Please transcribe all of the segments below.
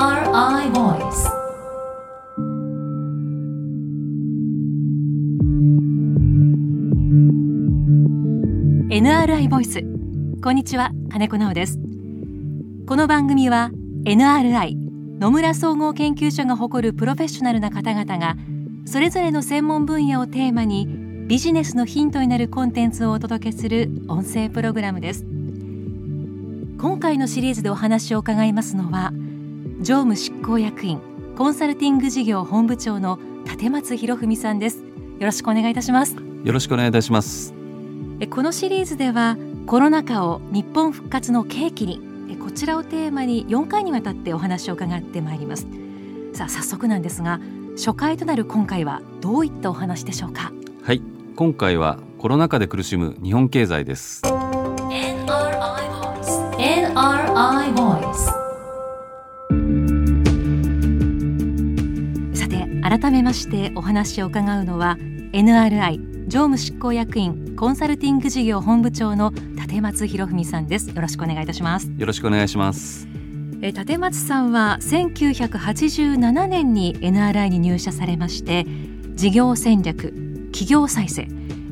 NRI Voice. NRI ボイスこんにちは金子直です。この番組は NRI 野村総合研究所が誇るプロフェッショナルな方々がそれぞれの専門分野をテーマにビジネスのヒントになるコンテンツをお届けする音声プログラムです。今回のシリーズでお話を伺いますのは常務執行役員コンサルティング事業本部長の立松博文さんです。よろしくお願いいたします。よろしくお願いいたします。このシリーズではコロナ禍を日本復活の契機にこちらをテーマに4回にわたってお話を伺ってまいります。さあ早速なんですが初回となる今回はどういったお話でしょうか？はい。今回はコロナ禍で苦しむ日本経済です。NRI Voice さて改めましてお話を伺うのは NRI 常務執行役員コンサルティング事業本部長の立松博文さんです。よろしくお願いいたします。よろしくお願いします。え立松さんは1987年に NRI に入社されまして事業戦略企業再生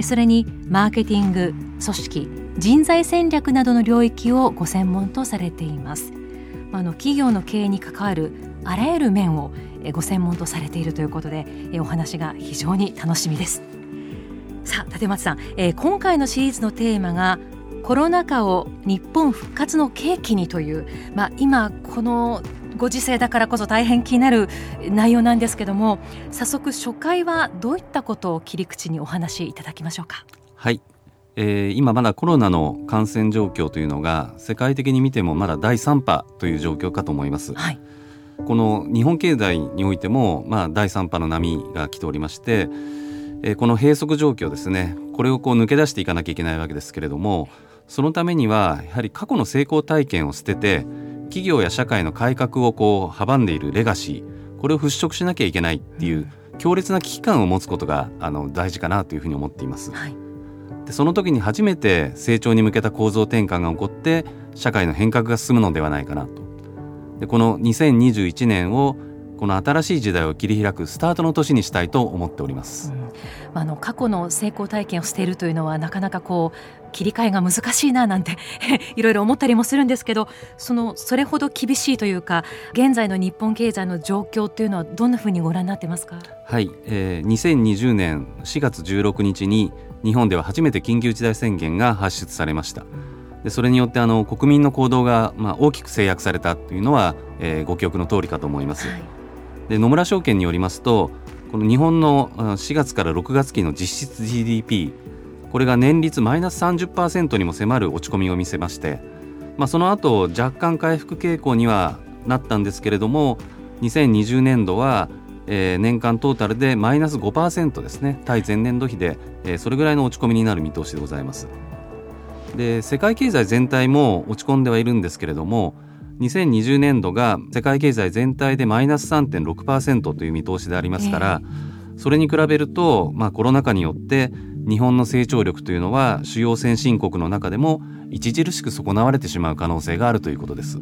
それにマーケティング組織人材戦略などの領域をご専門とされています。あの企業の経営に関わるあらゆる面をご専門とされているということでお話が非常に楽しみですさあ立松さん、えー、今回のシリーズのテーマがコロナ禍を日本復活の契機にという、まあ、今このご時世だからこそ大変気になる内容なんですけども早速初回はどういったことを切り口にお話しいただきましょうか？はいえー、今まだコロナの感染状況というのが世界的に見てもまだ第3波という状況かと思います。はい、この日本経済においても、まあ、第3波の波が来ておりまして、えー、この閉塞状況ですねこれをこう抜け出していかなきゃいけないわけですけれどもそのためにはやはり過去の成功体験を捨てて企業や社会の改革をこう阻んでいるレガシーこれを払拭しなきゃいけないっていう強烈な危機感を持つことがあの大事かなというふうに思っています。はいでその時に初めて成長に向けた構造転換が起こって社会の変革が進むのではないかなとでこの2021年をこの新しい時代を切り開くスタートの年にしたいと思っております、うん、あの過去の成功体験を捨てるというのはなかなかこう切り替えが難しいななんて いろいろ思ったりもするんですけどそのそれほど厳しいというか現在の日本経済の状況っていうのはどんなふうにご覧になってますか？はい、えー、2020年4月16日に日本では初めて緊急事態宣言が発出されました。でそれによってあの国民の行動が、まあ、大きく制約されたというのは、えー、ご記憶の通りかと思います。はい、で野村証券によりますとこの日本の4月から6月期の実質 GDP これが年率マイナス30%にも迫る落ち込みを見せまして、まあ、その後若干回復傾向にはなったんですけれども2020年度はえー、年間トータルでマイナス5%ですね。対前年度比で、えー、それぐらいの落ち込みになる見通しでございますで世界経済全体も落ち込んではいるんですけれども2020年度が世界経済全体でマイナス3.6%という見通しでありますから、えー、それに比べると、まあ、コロナ禍によって日本の成長力というのは主要先進国の中でも著しく損なわれてしまう可能性があるということです。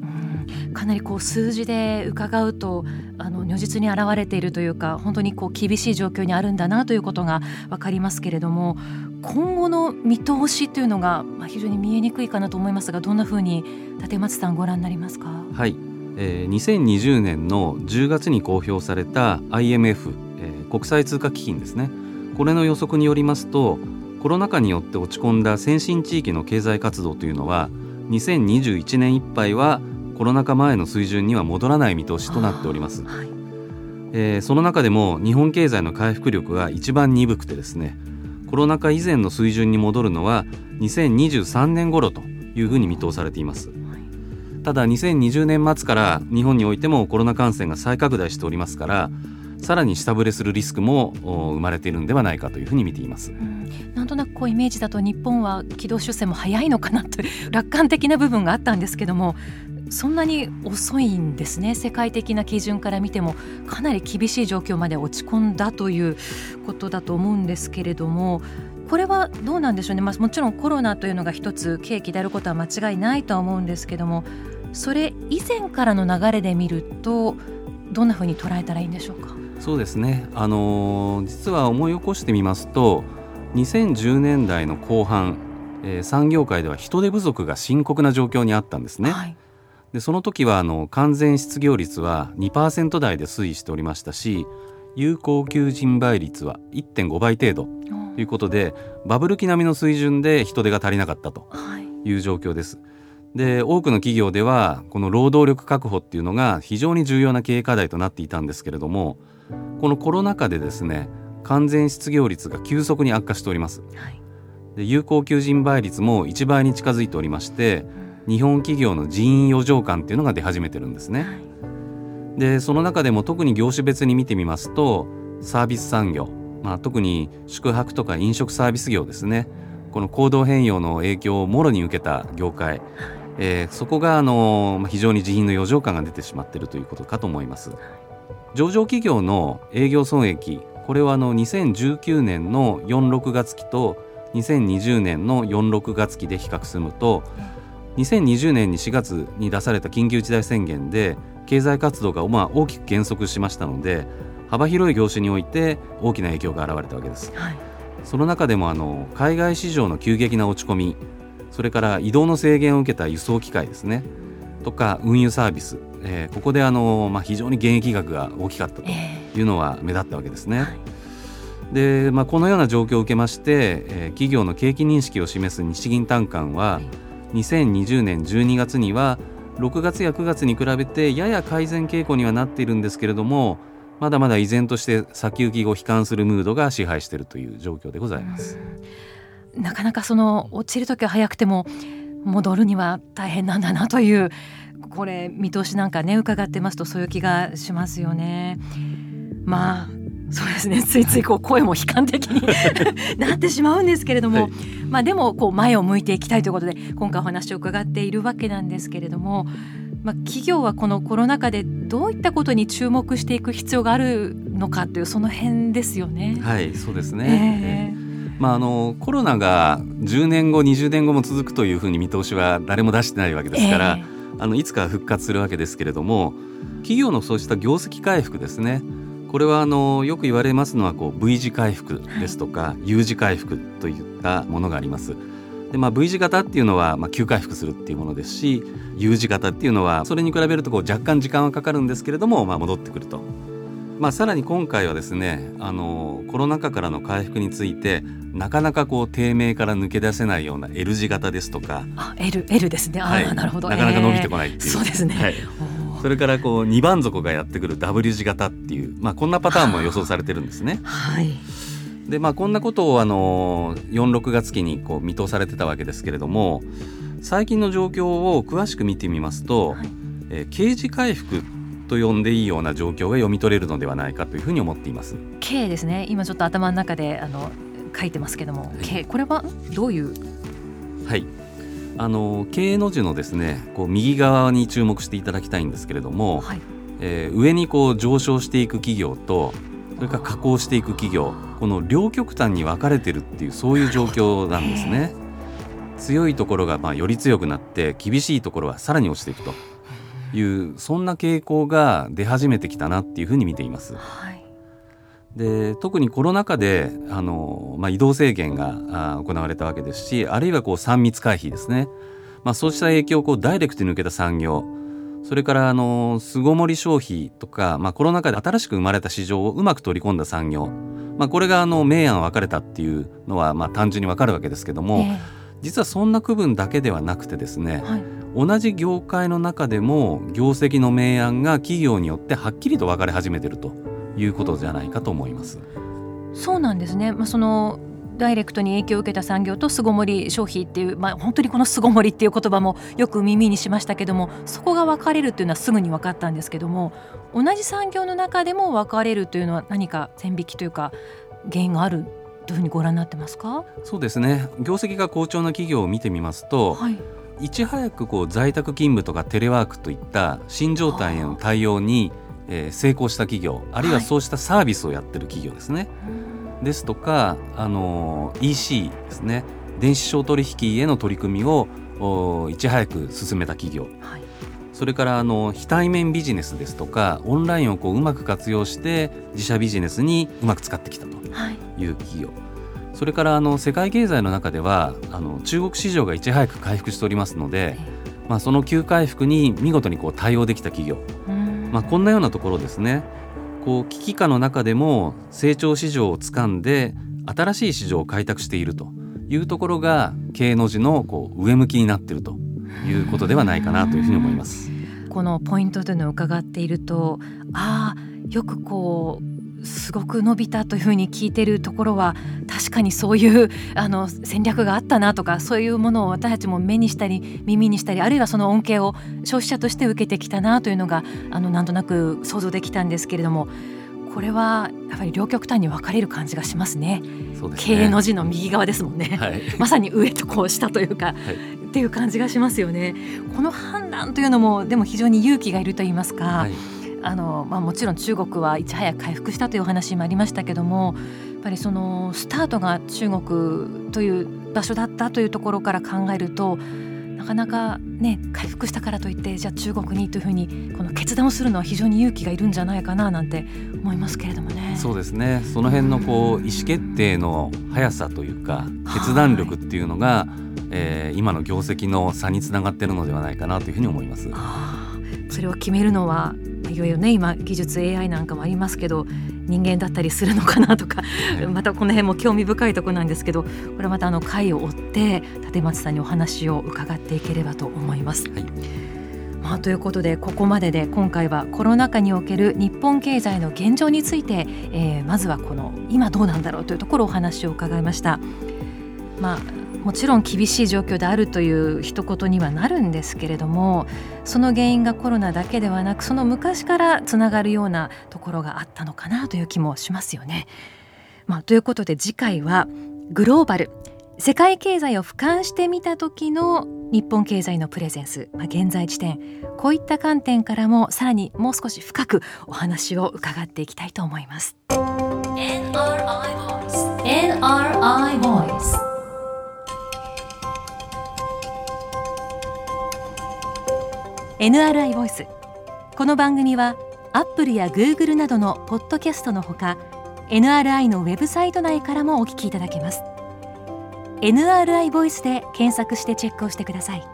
かなりこう数字で伺うとあの如実に現れているというか本当にこう厳しい状況にあるんだなということが分かりますけれども今後の見通しというのが、まあ、非常に見えにくいかなと思いますがどんなふうに立松さんご覧になりますか？はい、えー、2020年の10月に公表された IMF、えー、国際通貨基金ですねこれの予測によりますとコロナ禍によって落ち込んだ先進地域の経済活動というのは2021年いっぱいはコロナ禍前の水準には戻らない見通しとなっております、はい、えー、その中でも日本経済の回復力が一番鈍くてですねコロナ禍以前の水準に戻るのは2023年頃というふうに見通されています、ただ2020年末から日本においてもコロナ感染が再拡大しておりますからさらに下振れするリスクも生まれているんではないかというふうに見ています。なんとなくこうイメージだと日本は軌道修正も早いのかなと 楽観的な部分があったんですけどもそんなに遅いんですね。世界的な基準から見てもかなり厳しい状況まで落ち込んだということだと思うんですけれどもこれはどうなんでしょうね、まあ、もちろんコロナというのが一つ契機であることは間違いないとは思うんですけどもそれ以前からの流れで見るとどんなふうに捉えたらいいんでしょうか？そうですね、あのー、実は思い起こしてみますと2010年代の後半、えー、産業界では人手不足が深刻な状況にあったんですね。はい、でその時はあの完全失業率は2%台で推移しておりましたし有効求人倍率は1.5倍程度ということでバブル期並みの水準で人手が足りなかったという状況です。で多くの企業ではこの労働力確保っていうのが非常に重要な経営課題となっていたんですけれどもこのコロナ禍でですね完全失業率が急速に悪化しております。はい、で有効求人倍率も1倍に近づいておりまして、日本企業の人員余剰感っていうのが出始めてるんですね。はい、でその中でも特に業種別に見てみますとサービス産業、まあ、特に宿泊とか飲食サービス業ですねこの行動変容の影響をもろに受けた業界、えー、そこがあの非常に人員の余剰感が出てしまっているということかと思います。上場企業の営業損益これはあの2019年の46月期と2020年の46月期で比較すると2020年に4月に出された緊急事態宣言で経済活動がまあ大きく減速しましたので幅広い業種において大きな影響が現れたわけです、はい、その中でもあの海外市場の急激な落ち込みそれから移動の制限を受けた輸送機械ですねとか運輸サービス、えー、ここであの、まあ、非常に減益額が大きかったというのは目立ったわけですね。えー、でまあ、このような状況を受けまして、えー、企業の景気認識を示す日銀短観は、はい、2020年12月には6月や9月に比べてやや改善傾向にはなっているんですけれどもまだまだ依然として先行きを悲観するムードが支配しているという状況でございます。なかなかその落ちる時は早くても戻るには大変なんだなというこれ見通しなんかね伺ってますとそういう気がしますよね。まあそうですね。ついついこう声も悲観的に なってしまうんですけれども、はい、まあでもこう前を向いていきたいということで今回お話を伺っているわけなんですけれども、まあ、企業はこのコロナ禍でどういったことに注目していく必要があるのかというその辺ですよね。はいそうですね、えーまあ、あのコロナが10年後20年後も続くというふうに見通しは誰も出してないわけですから、えー、あのいつか復活するわけですけれども企業のそうした業績回復ですねこれはあのよく言われますのはこう V 字回復ですとか、はい、U 字回復といったものがあります。でまあ、V 字型っていうのは、まあ、急回復するっていうものですし U 字型っていうのはそれに比べるとこう若干時間はかかるんですけれども、まあ、戻ってくると。まあ、さらに今回はですねあのコロナ禍からの回復についてなかなかこう低迷から抜け出せないような L 字型ですとかあ L, L ですね。あ、はい、なるほど。なかなか伸びてこないっていう、そうですね、はい、それからこう2番底がやってくる W 字型っていう、まあ、こんなパターンも予想されてるんですね。はい。でまあ、こんなことをあの46月期にこう見通されてたわけですけれども最近の状況を詳しく見てみますと、はい、えー、刑事回復と呼んでいいような状況が読み取れるのではないかというふうに思っています。K ですね。今ちょっと頭の中であの書いてますけども、経これはどういう？はい。あの経営の字のですねこう右側に注目していただきたいんですけれども、はい、えー、上にこう上昇していく企業とそれから下降していく企業この両極端に分かれてるっていうそういう状況なんですね。強いところがまあより強くなって厳しいところはさらに落ちていくというそんな傾向が出始めてきたなっていうふうに見ています。はい。で特にコロナ禍であの、まあ、移動制限が行われたわけですしあるいはこう3密回避ですね、まあ、そうした影響をこうダイレクトに受けた産業。それからあの巣ごもり消費とか、まあ、コロナ禍で新しく生まれた市場をうまく取り込んだ産業、まあ、これがあの明暗分かれたっていうのはまあ単純に分かるわけですけども、えー、実はそんな区分だけではなくてですね、はい、同じ業界の中でも業績の明暗が企業によってはっきりと分かれ始めてると。いうことじゃないかと思います。そうなんですね、まあ、そのダイレクトに影響を受けた産業と巣ごもり消費っていう、まあ、本当にこの巣ごもりっていう言葉もよく耳にしましたけどもそこが分かれるっていうのはすぐに分かったんですけども同じ産業の中でも分かれるというのは何か線引きというか原因があるというふうにご覧になってますか？そうですね業績が好調な企業を見てみますと、はい、いち早くこう在宅勤務とかテレワークといった新状態への対応にえー、成功した企業あるいはそうしたサービスをやってる企業ですね。はい、ですとか、あの EC ですね。電子商取引への取り組みをいち早く進めた企業、はい、それからあの非対面ビジネスですとかオンラインをこううまく活用して自社ビジネスにうまく使ってきたとい。う企業、はい、それからあの世界経済の中ではあの中国市場がいち早く回復しておりますので、まあ、その急回復に見事にこう対応できた企業、まあ、こんなようなところですね。こう危機下の中でも成長市場をつかんで新しい市場を開拓しているというところが経営の字のこう上向きになっているということではないかなというふうに思います。このポイントというのを伺っているとああよくこうすごく伸びたというふうに聞いているところは確かにそういうあの戦略があったなとかそういうものを私たちも目にしたり耳にしたりあるいはその恩恵を消費者として受けてきたなというのがあのなんとなく想像できたんですけれどもこれはやっぱり両極端に分かれる感じがしますね。すね。経営の字の右側ですもんね、はい、まさに上とこう下というか、はい、っていう感じがしますよね。この判断というのもでも非常に勇気がいると言いますか、はい、あのまあ、もちろん中国はいち早く回復したというお話もありましたけどもやっぱりそのスタートが中国という場所だったというところから考えるとなかなかね回復したからといってじゃあ中国にというふうにこの決断をするのは非常に勇気がいるんじゃないかななんて思いますけれどもね。そうですねその辺のこう意思決定の速さというか決断力っていうのが、えー、今の業績の差につながっているのではないかなというふうに思います。それを決めるのはいよいよね今技術 AI なんかもありますけど人間だったりするのかなとか、はい、またこの辺も興味深いところなんですけどこれまたあの回を追って立松さんにお話を伺っていければと思います。はいまあ、ということでここまでで今回はコロナ禍における日本経済の現状について、えー、まずはこの今どうなんだろうというところお話を伺いました。まあもちろん厳しい状況であるという一言にはなるんですけれどもその原因がコロナだけではなくその昔からつながるようなところがあったのかなという気もしますよね。まあ、ということで次回はグローバル。世界経済を俯瞰してみた時の日本経済のプレゼンス、まあ、現在地点。こういった観点からもさらにもう少し深くお話を伺っていきたいと思います。NRI Voice NRI Voice NRI ボイス。この番組はアップルやグーグルなどのポッドキャストのほか NRI のウェブサイト内からもお聞きいただけます。NRI ボイスで検索してチェックをしてください。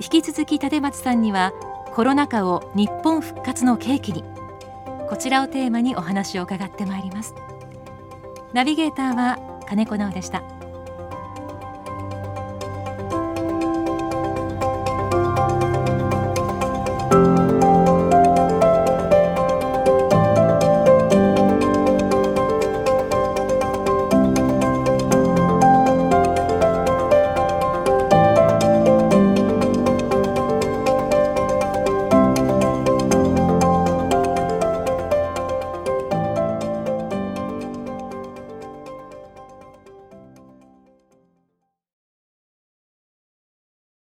引き続き立松さんにはコロナ禍を日本復活の契機にこちらをテーマにお話を伺ってまいります。ナビゲーターは金子直でした。